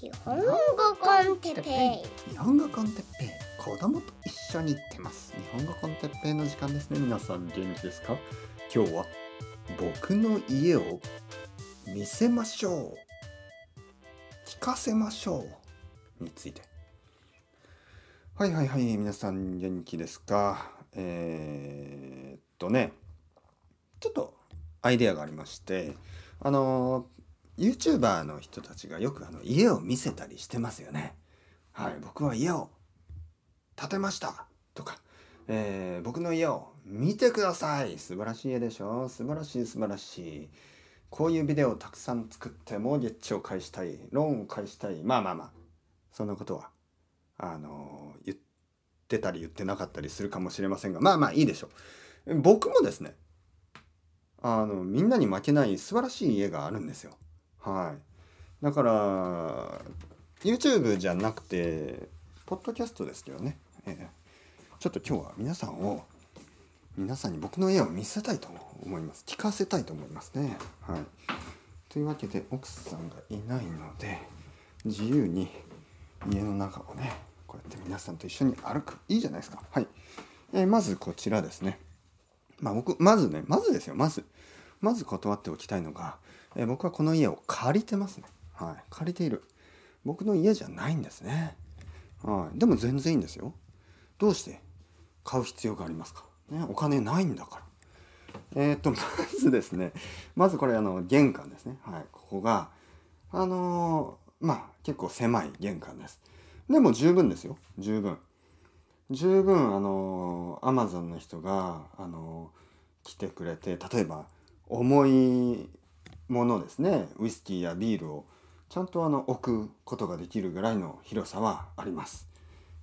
日本語コンテッペイ。日本語コンテッペイ。子供と一緒に行ってます日本語コンテッペイの時間ですね。皆さん元気ですか？今日は僕の家を見せましょう。聞かせましょう。について。はいはいはい皆さん元気ですか？えー、っとね。ちょっとアイデアがありまして。あの YouTuber の人たちがよくあの家を見せたりしてますよね。はい、僕は家を建てました。とか、えー、僕の家を見てください。素晴らしい家でしょ。素晴らしい素晴らしい。こういうビデオをたくさん作ってモーゲッジを返したい。ローンを返したい。まあまあまあ。そんなことはあの言ってたり言ってなかったりするかもしれませんが。まあまあいいでしょう。僕もですねあのみんなに負けない素晴らしい家があるんですよ。はい。だから YouTube じゃなくてポッドキャストですけどね、えー、ちょっと今日は皆さんを皆さんに僕の家を見せたいと思います。聞かせたいと思いますね。はい。というわけで奥さんがいないので自由に家の中をねこうやって皆さんと一緒に歩く。いいじゃないですか。はい、えー、まずこちらですね。まあ僕まずねまずですよ。まずまず断っておきたいのがえ、僕はこの家を借りてますね。はい、借りている。僕の家じゃないんですね。はい、でも全然いいんですよ。どうして？買う必要がありますか、ね、お金ないんだから。えっ、と まずですねまずこれあの玄関ですね。はい、ここがあのー、まあ結構狭い玄関です。でも十分ですよ十分。十分あのアマゾンの人があの来てくれて例えば重いものですねウイスキーやビールをちゃんとあの置くことができるぐらいの広さはあります。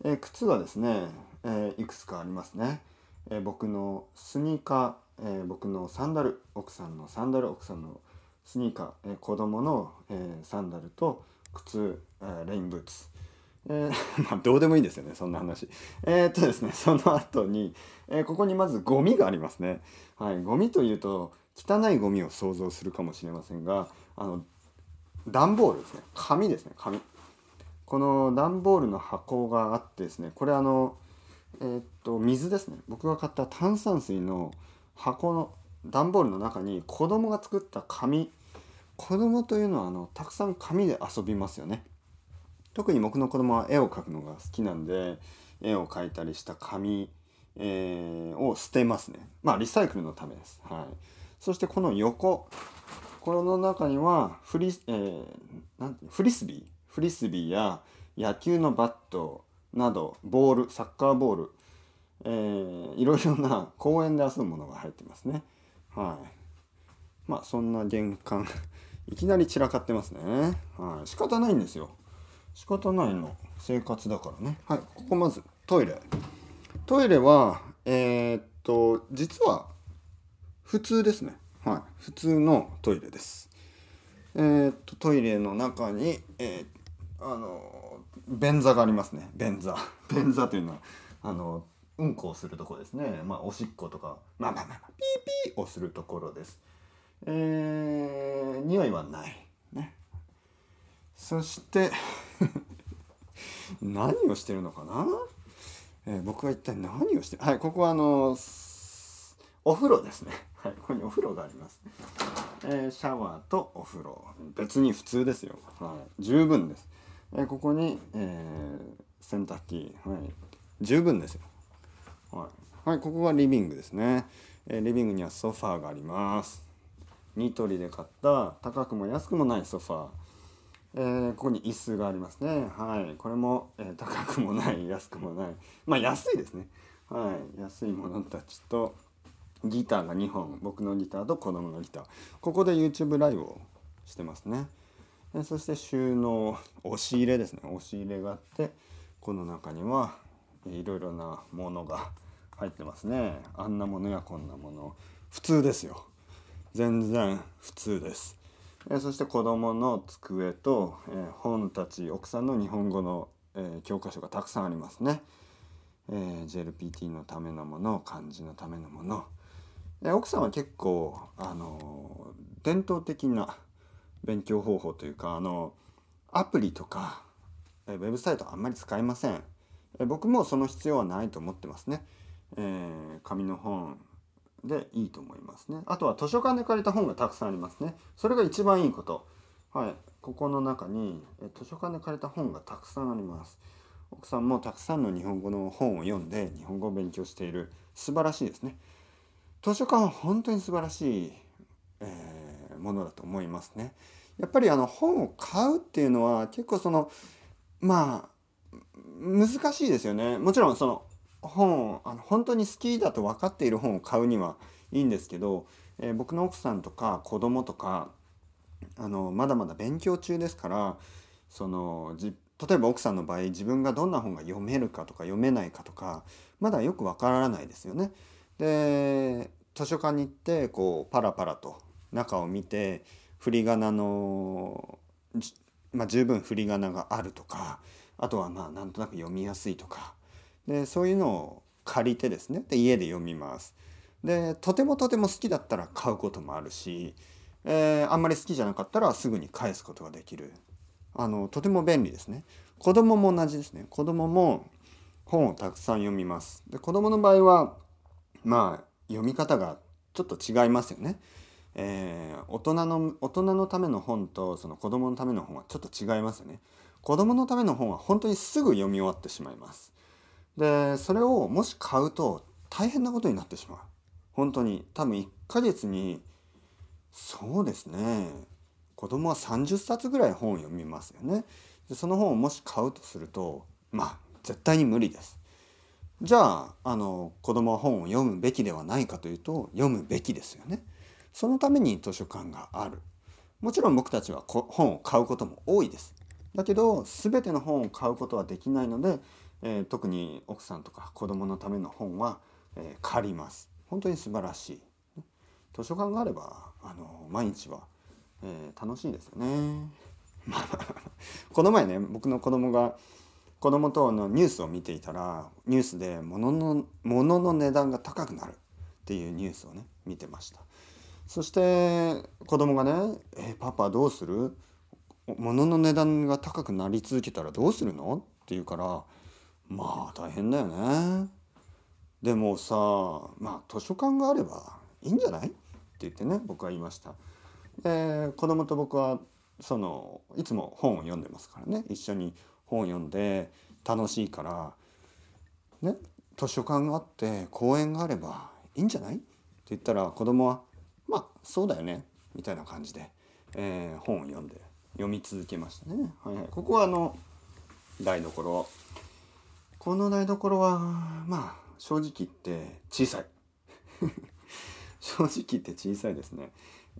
えー、靴はですね、えー、いくつかありますね。えー、僕のスニーカー、え僕のサンダル奥さんのサンダル奥さんのスニーカー、え子供の、えサンダルと靴、えレインブーツ、え まあどうでもいいんですよねそんな話。えっとですねその後に、えここにまずゴミがありますね。はい、ゴミというと汚いゴミを想像するかもしれませんがあの段ボールですね。紙ですね。紙。この段ボールの箱があってですねこれあのえー、っと水ですね。僕が買った炭酸水の箱の段ボールの中に子供が作った紙。子供というのはあのたくさん紙で遊びますよね。特に僕の子供は絵を描くのが好きなんで絵を描いたりした紙、えー、を捨てますね。まあリサイクルのためです。はい。そしてこの横この中にはフリ,、えー、なんフリスビーフリスビーや野球のバットなどボールサッカーボール、えー、いろいろな公園で遊ぶものが入ってますね。はい。まあそんな玄関 いきなり散らかってますね。はい。仕方ないんですよ。仕方ないの。生活だからね。はい。ここまずトイレ。トイレはえー、っと実は普通ですね。はい。普通のトイレです。えー、っと、トイレの中に、えー、あの、便座がありますね。便座。便座というのは、あの、うんこをするとこですね。まあ、おしっことか、まあまあまあ、ピーピーをするところです。えー、匂いはない。ね。そして 何をしてるのかな、えー、僕は一体何をしてるはい、ここはあの、お風呂ですね。はい、ここにお風呂があります。えー、シャワーとお風呂。別に普通ですよ。はい、十分です。えー、ここに、えー、洗濯機。はい、十分ですよ。はい、はい、ここがリビングですね。えリビングにはソファーがあります。ニトリで買った高くも安くもないソファー。えー、ここに椅子がありますね。はい。これも、えー、高くもない、安くもない。まあ安いですね。はい。安いものたちと、ギターが2本僕のギターと子供のギター。ここで YouTube ライブをしてますね。そして収納押し入れですね。押し入れがあってこの中にはいろいろなものが入ってますね。あんなものやこんなもの。普通ですよ。全然普通です。えそして子供の机と、え本たち奥さんの日本語の、え教科書がたくさんありますね、え JLPT のためのもの漢字のためのもの。で奥さんは結構あの伝統的な勉強方法というかあのアプリとかえウェブサイトあんまり使いません。え僕もその必要はないと思ってますね。えー、紙の本でいいと思いますね。あとは図書館で借りた本がたくさんありますね。それが一番いいこと。はい。ここの中にえ図書館で借りた本がたくさんあります。奥さんもたくさんの日本語の本を読んで日本語を勉強している素晴らしいですね。図書館は本当に素晴らしい、えー、ものだと思いますね。やっぱりあの本を買うっていうのは結構そのまあ難しいですよね。もちろんその本あの本当に好きだと分かっている本を買うにはいいんですけど、えー、僕の奥さんとか子供とかあのまだまだ勉強中ですからそのじ例えば奥さんの場合自分がどんな本が読めるかとか読めないかとかまだよくわからないですよね。で図書館に行ってこうパラパラと中を見て振り仮名の、まあ、十分振り仮名があるとかあとはまあなんとなく読みやすいとかでそういうのを借りてですねで家で読みます。でとてもとても好きだったら買うこともあるし、えー、あんまり好きじゃなかったらすぐに返すことができる。あのとても便利ですね。子供も同じですね。子供も本をたくさん読みます。で子供の場合はまあ読み方がちょっと違いますよね、えー、大人の大人のための本とその子供のための本はちょっと違いますよね。子供のための本は本当にすぐ読み終わってしまいます。でそれをもし買うと大変なことになってしまう。本当に多分1ヶ月にそうですね。子供は30冊ぐらい本を読みますよね。でその本をもし買うとするとまあ絶対に無理です。じゃああの子供は本を読むべきではないかというと読むべきですよね。そのために図書館がある。もちろん僕たちは本を買うことも多いです。だけど全ての本を買うことはできないので、えー、特に奥さんとか子供のための本は、えー、借ります。本当に素晴らしい。図書館があればあの毎日はえー、楽しいですよね。この前ね僕の子供が子供とのニュースを見ていたらニュースで物の物の値段が高くなるっていうニュースをね見てました。そして子供がね「え、パパどうする？物の値段が高くなり続けたらどうするの?」って言うから「まあ大変だよね」でもさまあ図書館があればいいんじゃない？って言ってね僕は言いました。で子供と僕はそのいつも本を読んでますからね。一緒に本読んで楽しいからね図書館があって公園があればいいんじゃない？って言ったら子供は「まあそうだよね」みたいな感じで、えー、本を読んで読み続けましたね。はいはい、ここはあの台所この台所はまあ正直言って小さい 正直言って小さいですね。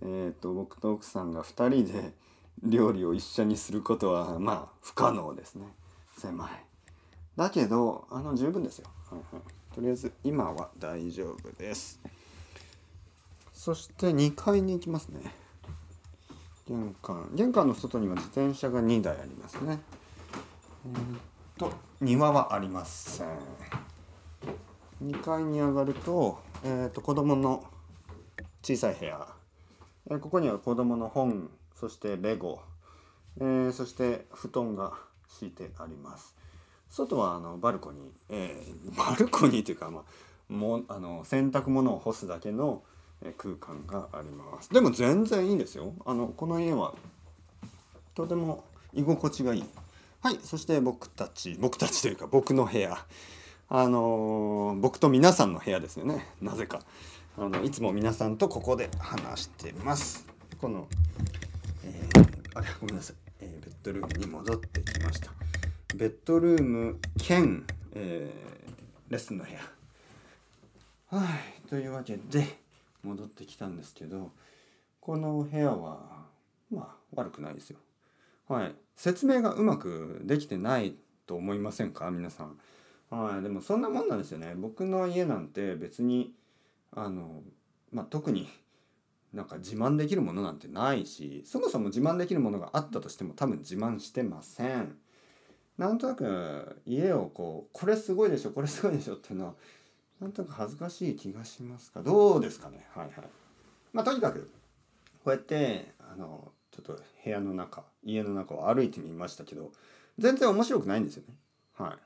えーと、僕と奥さんが2人で料理を一緒にすることはまあ不可能ですね。狭い。だけどあの十分ですよ、はいはい、とりあえず今は大丈夫です。そして2階に行きますね。玄関。玄関の外には自転車が2台ありますね。えー、っと庭はありません。2階に上がると,、えー、っと子供の小さい部屋。えここには子供の本そしてレゴ、えー、そして布団が敷いてあります。外はあのバルコニー、えー、バルコニーというか、まあ、もあの洗濯物を干すだけの空間があります。でも全然いいんですよ。あのこの家はとても居心地がいい。はいそして僕たち僕たちというか僕の部屋。あのー、僕と皆さんの部屋ですよね。なぜか。あのいつも皆さんとここで話してます。この、えー、あれごめんなさい、えー、ベッドルームに戻ってきました。ベッドルーム兼、えー、レッスンの部屋。はい。というわけで戻ってきたんですけどこの部屋はまあ悪くないですよ。はい。説明がうまくできてないと思いませんか？皆さん。はい。でもそんなもんなんですよね。僕の家なんて別にあの、まあ、特になんか自慢できるものなんてないしそもそも自慢できるものがあったとしても多分自慢してません。なんとなく家をこうこれすごいでしょこれすごいでしょっていうのはなんとなく恥ずかしい気がしますか？どうですかね？はいはい。まあとにかくこうやってあのちょっと部屋の中家の中を歩いてみましたけど全然面白くないんですよね。はい、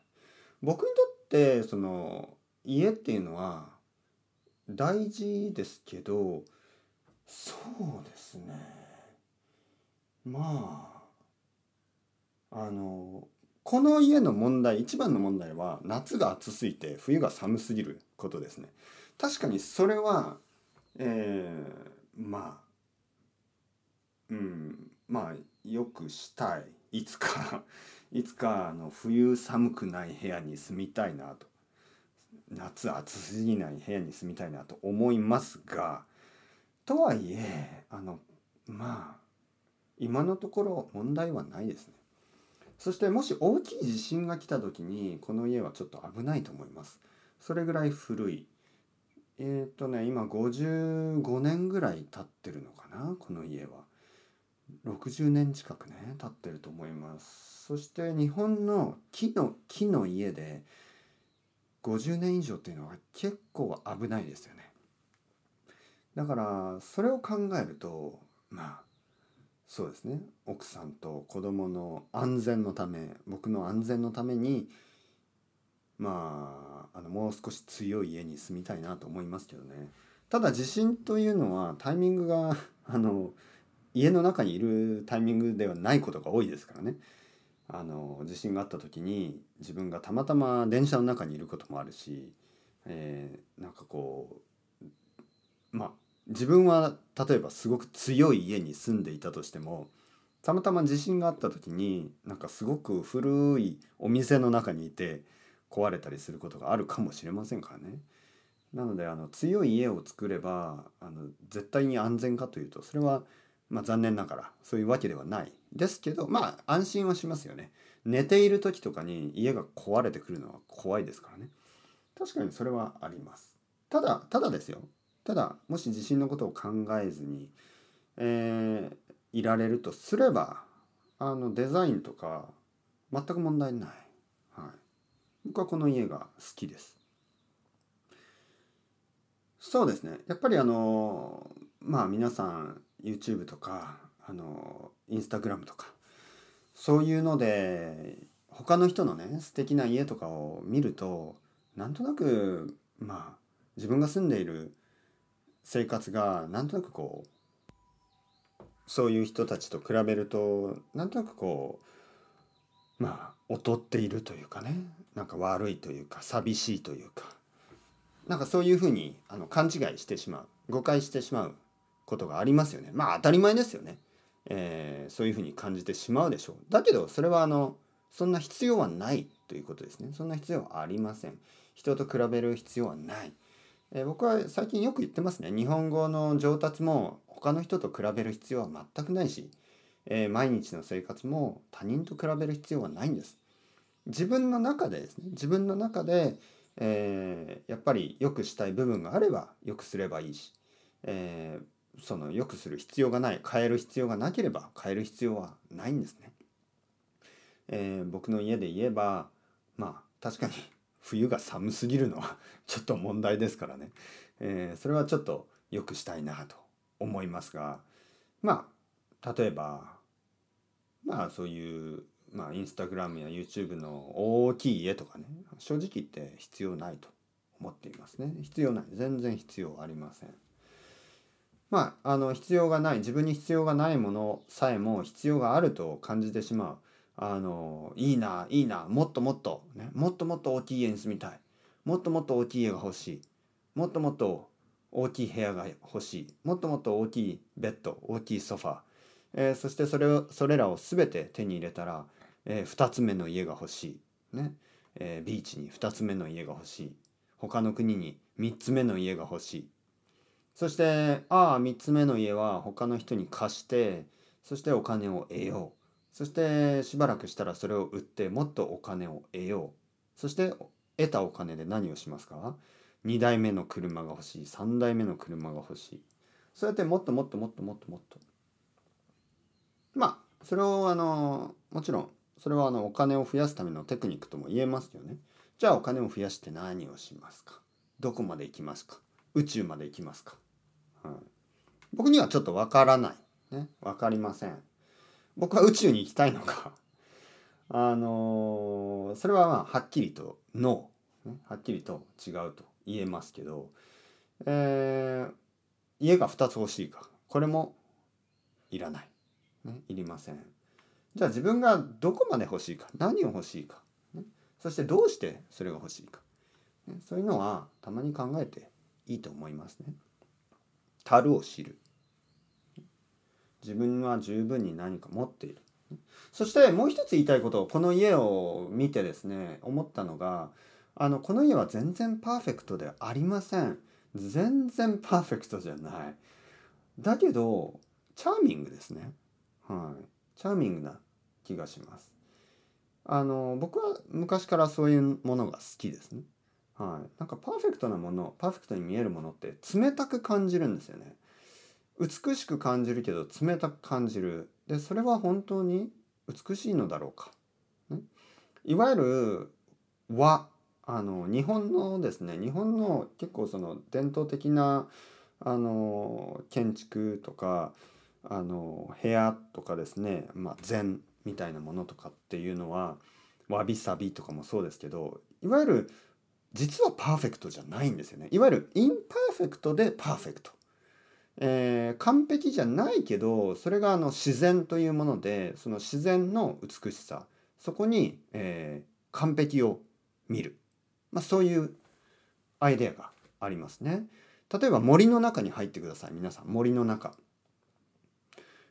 僕にとってその家っていうのは大事ですけどそうですね。まああのこの家の問題一番の問題は夏が暑すぎて冬が寒すぎることですね。確かにそれは、えー、まあうんまあよくしたい。いつかいつかあの冬寒くない部屋に住みたいなと。夏暑すぎない部屋に住みたいなと思いますがとはいえあのまあ今のところ問題はないですね。そしてもし大きい地震が来た時にこの家はちょっと危ないと思います。それぐらい古い。えっ、ー、とね今55年ぐらい経ってるのかなこの家は。60年近くね経ってると思います。そして日本の木の木の家で50年以上っていうのは結構危ないですよね。だからそれを考えるとまあそうですね。奥さんと子供の安全のため僕の安全のためにまああのもう少し強い家に住みたいなと思いますけどね。ただ地震というのはタイミングが あの家の中にいるタイミングではないことが多いですからね。あの地震があった時に自分がたまたま電車の中にいることもあるし、えー、なんかこうまあ自分は例えばすごく強い家に住んでいたとしてもたまたま地震があった時になんかすごく古いお店の中にいて壊れたりすることがあるかもしれませんからね。なのであの強い家を作ればあの絶対に安全かというとそれはまあ残念ながらそういうわけではないですけどまあ安心はしますよね。寝ている時とかに家が壊れてくるのは怖いですからね。確かにそれはあります。ただただですよただもし地震のことを考えずに、えー、いられるとすればあのデザインとか全く問題ない、はい、僕はこの家が好きです。そうですね。やっぱりあのまあ皆さん YouTube とかあの Instagram とかそういうので他の人のね素敵な家とかを見るとなんとなくまあ自分が住んでいる生活がなんとなくこうそういう人たちと比べるとなんとなくこうまあ劣っているというかね。なんか悪いというか寂しいというか。なんかそういうふうにあの勘違いしてしまう誤解してしまうことがありますよね。まあ当たり前ですよね、えー、そういうふうに感じてしまうでしょう。だけどそれはあのそんな必要はないということですね。そんな必要はありません。人と比べる必要はない。え、僕は最近よく言ってますね。日本語の上達も他の人と比べる必要は全くないし、えー、毎日の生活も他人と比べる必要はないんです。自分の中でですね自分の中で、えー、やっぱり良くしたい部分があれば良くすればいいし、えー、その良くする必要がない変える必要がなければ変える必要はないんですね、え、僕の家で言えばまあ確かに冬が寒すぎるのは ちょっと問題ですからね、えー、それはちょっと良くしたいなと思いますがまあ例えばまあそういうまあインスタグラムや YouTube の大きい家とかね正直言って必要ないと思っていますね。必要ない。全然必要ありません。まああの必要がない。自分に必要がないものさえも必要があると感じてしまう。あのいいないいなもっともっと、ね、もっともっと大きい家に住みたい。もっともっと大きい家が欲しい。もっともっと大きい部屋が欲しい。もっともっと大きいベッド大きいソファー、えー、そしてそれをそれらを全て手に入れたら、えー、2つ目の家が欲しい、ね。えー、ビーチに2つ目の家が欲しい。他の国に3つ目の家が欲しい。そしてああ3つ目の家は他の人に貸してそしてお金を得よう。そしてしばらくしたらそれを売ってもっとお金を得よう。そして得たお金で何をしますか？2台目の車が欲しい。3台目の車が欲しい。そうやってもっともっともっともっともっと。まあそれをあのもちろんそれはあのお金を増やすためのテクニックとも言えますよね。じゃあお金を増やして何をしますか？どこまで行きますか？宇宙まで行きますか、はい、僕にはちょっとわからない。ね。分かりません。僕は宇宙に行きたいのか。あのーそれはまあはっきりとノー、はっきりと違うと言えますけど、えー家が2つ欲しいか。これもいらない、ね、いりません。じゃあ自分がどこまで欲しいか。何を欲しいか、ね、そしてどうしてそれが欲しいか、ね、そういうのはたまに考えていいと思いますね。樽を知る。自分は十分に何か持っている。そしてもう一つ言いたいことをこの家を見てですね思ったのがあのこの家は全然パーフェクトではありません。全然パーフェクトじゃない。だけどチャーミングですね。はい。チャーミングな気がします。あの僕は昔からそういうものが好きですね。はい。なんかパーフェクトなものパーフェクトに見えるものって冷たく感じるんですよね。美しく感じるけど冷たく感じる。でそれは本当に美しいのだろうか、ね、いわゆる和。あの日本のですね日本の結構その伝統的なあの建築とかあの部屋とかですね、まあ、禅みたいなものとかっていうのはわびさびとかもそうですけどいわゆる実はパーフェクトじゃないんですよね。いわゆる imperfect で perfect。えー、完璧じゃないけどそれがあの自然というものでその自然の美しさそこに、えー、完璧を見る、まあ、そういうアイデアがありますね。例えば森の中に入ってください皆さん森の中、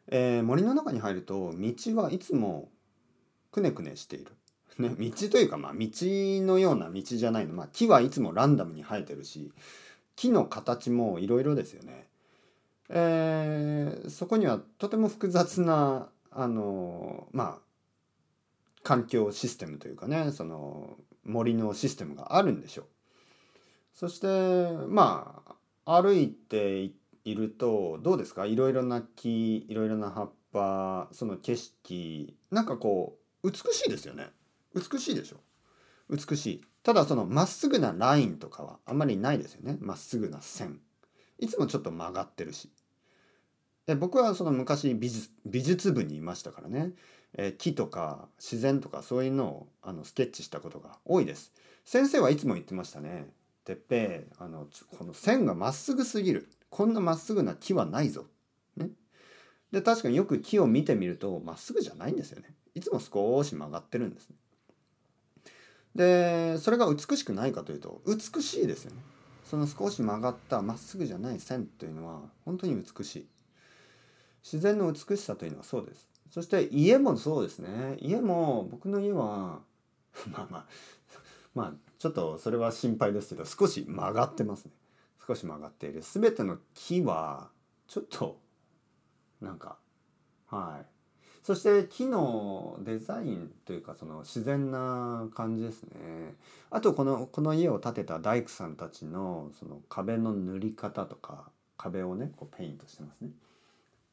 えー、森の中に入ると道はいつもくねくねしている。ね、道というかまあ道のような道じゃないの、まあ、木はいつもランダムに生えてるし木の形もいろいろですよね。えー、そこにはとても複雑なあのまあ環境システムというかねその森のシステムがあるんでしょう。そしてまあ歩いているとどうですか？いろいろな木いろいろな葉っぱその景色なんかこう美しいですよね。美しいでしょ？美しい。ただそのまっすぐなラインとかはあんまりないですよね。まっすぐな線。いつもちょっと曲がってるし。で僕はその昔美術美術部にいましたからね、えー、木とか自然とかそういうのをあのスケッチしたことが多いです。先生はいつも言ってましたね。てっぺあのこの線がまっすぐすぎる。こんなまっすぐな木はないぞ、ね、で確かによく木を見てみるとまっすぐじゃないんですよね。いつも少し曲がってるんですね。でそれが美しくないかというと美しいですよね。その少し曲がったまっすぐじゃない線というのは本当に美しい。自然の美しさというのはそうです。そして家もそうですね。家も僕の家は まあまあ まあちょっとそれは心配ですけど少し曲がってますね。少し曲がっている。全ての木はちょっとなんかはい。そして木のデザインというかその自然な感じですね。あとこのこの家を建てた大工さんたちのその壁の塗り方とか壁をねこうペイントしてますね。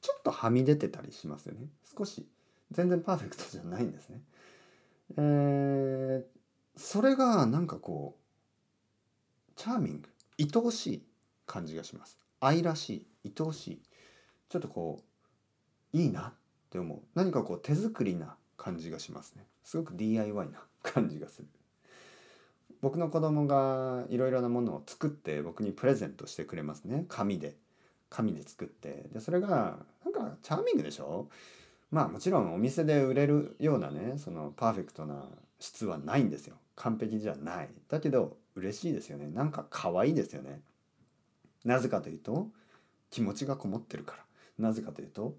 ちょっとはみ出てたりしますよね。少し全然パーフェクトじゃないんですね。えー、それがなんかこうチャーミング愛おしい感じがします。愛らしい愛おしい。ちょっとこういいなって思う。何かこう手作りな感じがしますね。すごく DIY な感じがする。僕の子供がいろいろなものを作って僕にプレゼントしてくれますね。紙で。紙で作ってでそれがなんかチャーミングでしょ？まあもちろんお店で売れるようなねそのパーフェクトな質はないんですよ。完璧じゃない。だけど嬉しいですよね。なんか可愛いですよね。なぜかというと気持ちがこもってるから。なぜかというと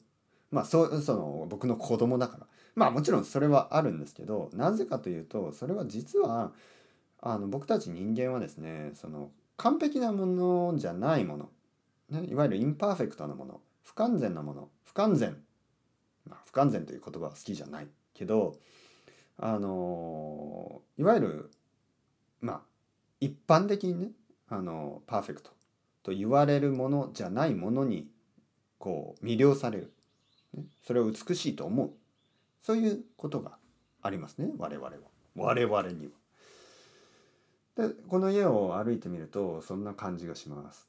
まあそその僕の子供だから。まあもちろんそれはあるんですけどなぜかというとそれは実はあの僕たち人間はですねその完璧なものじゃないもの。ね、いわゆる imperfect なもの不完全なもの不完全、まあ、不完全という言葉は好きじゃないけどあのいわゆるまあ一般的にねあのパーフェクトと言われるものじゃないものにこう魅了される、ね、それを美しいと思うそういうことがありますね我々は我々には。でこの家を歩いてみるとそんな感じがします。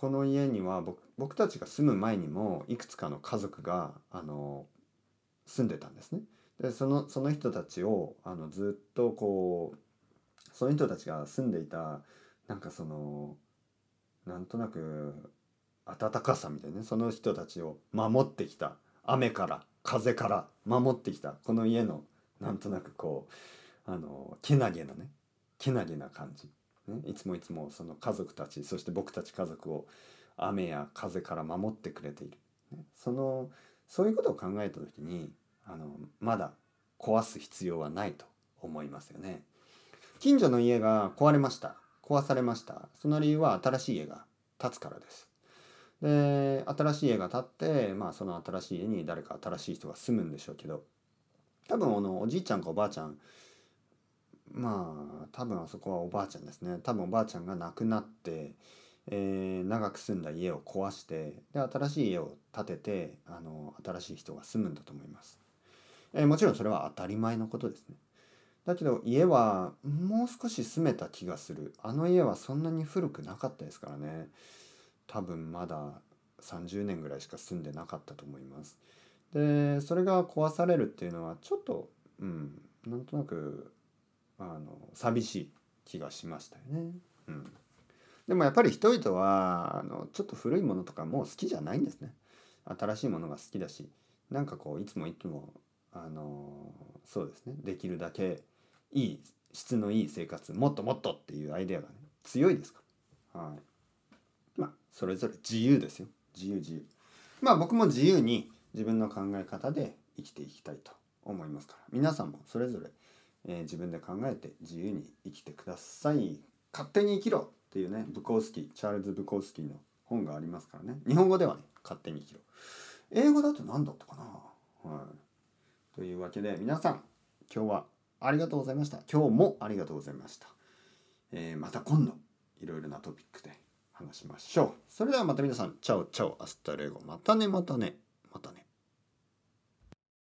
この家には僕僕たちが住む前にもいくつかの家族があの住んでたんですね。でそのその人たちをあのずっとこうその人たちが住んでいたなんかそのなんとなく暖かさみたいなねその人たちを守ってきた。雨から風から守ってきた。この家のなんとなくこうあのけなげなねけなげな感じ、いつもいつもその家族たちそして僕たち家族を雨や風から守ってくれている、そのそういうことを考えた時にあのまだ壊す必要はないと思いますよね。近所の家が壊れました。壊されました。その理由は新しい家が建つからです。で新しい家が建ってまあその新しい家に誰か新しい人が住むんでしょうけど多分あのおじいちゃんかおばあちゃんまあ多分あそこはおばあちゃんですね。多分おばあちゃんが亡くなって、えー、長く住んだ家を壊してで新しい家を建ててあの新しい人が住むんだと思います、えー、もちろんそれは当たり前のことですね。だけど家はもう少し住めた気がする。あの家はそんなに古くなかったですからね。多分まだ30年ぐらいしか住んでなかったと思います。でそれが壊されるっていうのはちょっとうんなんとなくあの寂しい気がしましたよね。うん、でもやっぱり人々はあのちょっと古いものとかもう好きじゃないんですね。新しいものが好きだしなんかこういつもいつもあのそうですねできるだけいい質のいい生活もっともっとっていうアイデアがね強いですから。はいまあそれぞれ自由ですよ自由自由。まあ僕も自由に自分の考え方で生きていきたいと思いますから皆さんもそれぞれ、えー、自分で考えて自由に生きてください。勝手に生きろっていうねブコースキーチャールズ・ブコースキーの本がありますからね。日本語ではね勝手に生きろ。英語だと何だったかな？はい。というわけで皆さん今日はありがとうございました。今日もありがとうございました、えー、また今度いろいろなトピックで話しましょう。それではまた皆さん ciao ciao hasta luego。またねまたねまたね。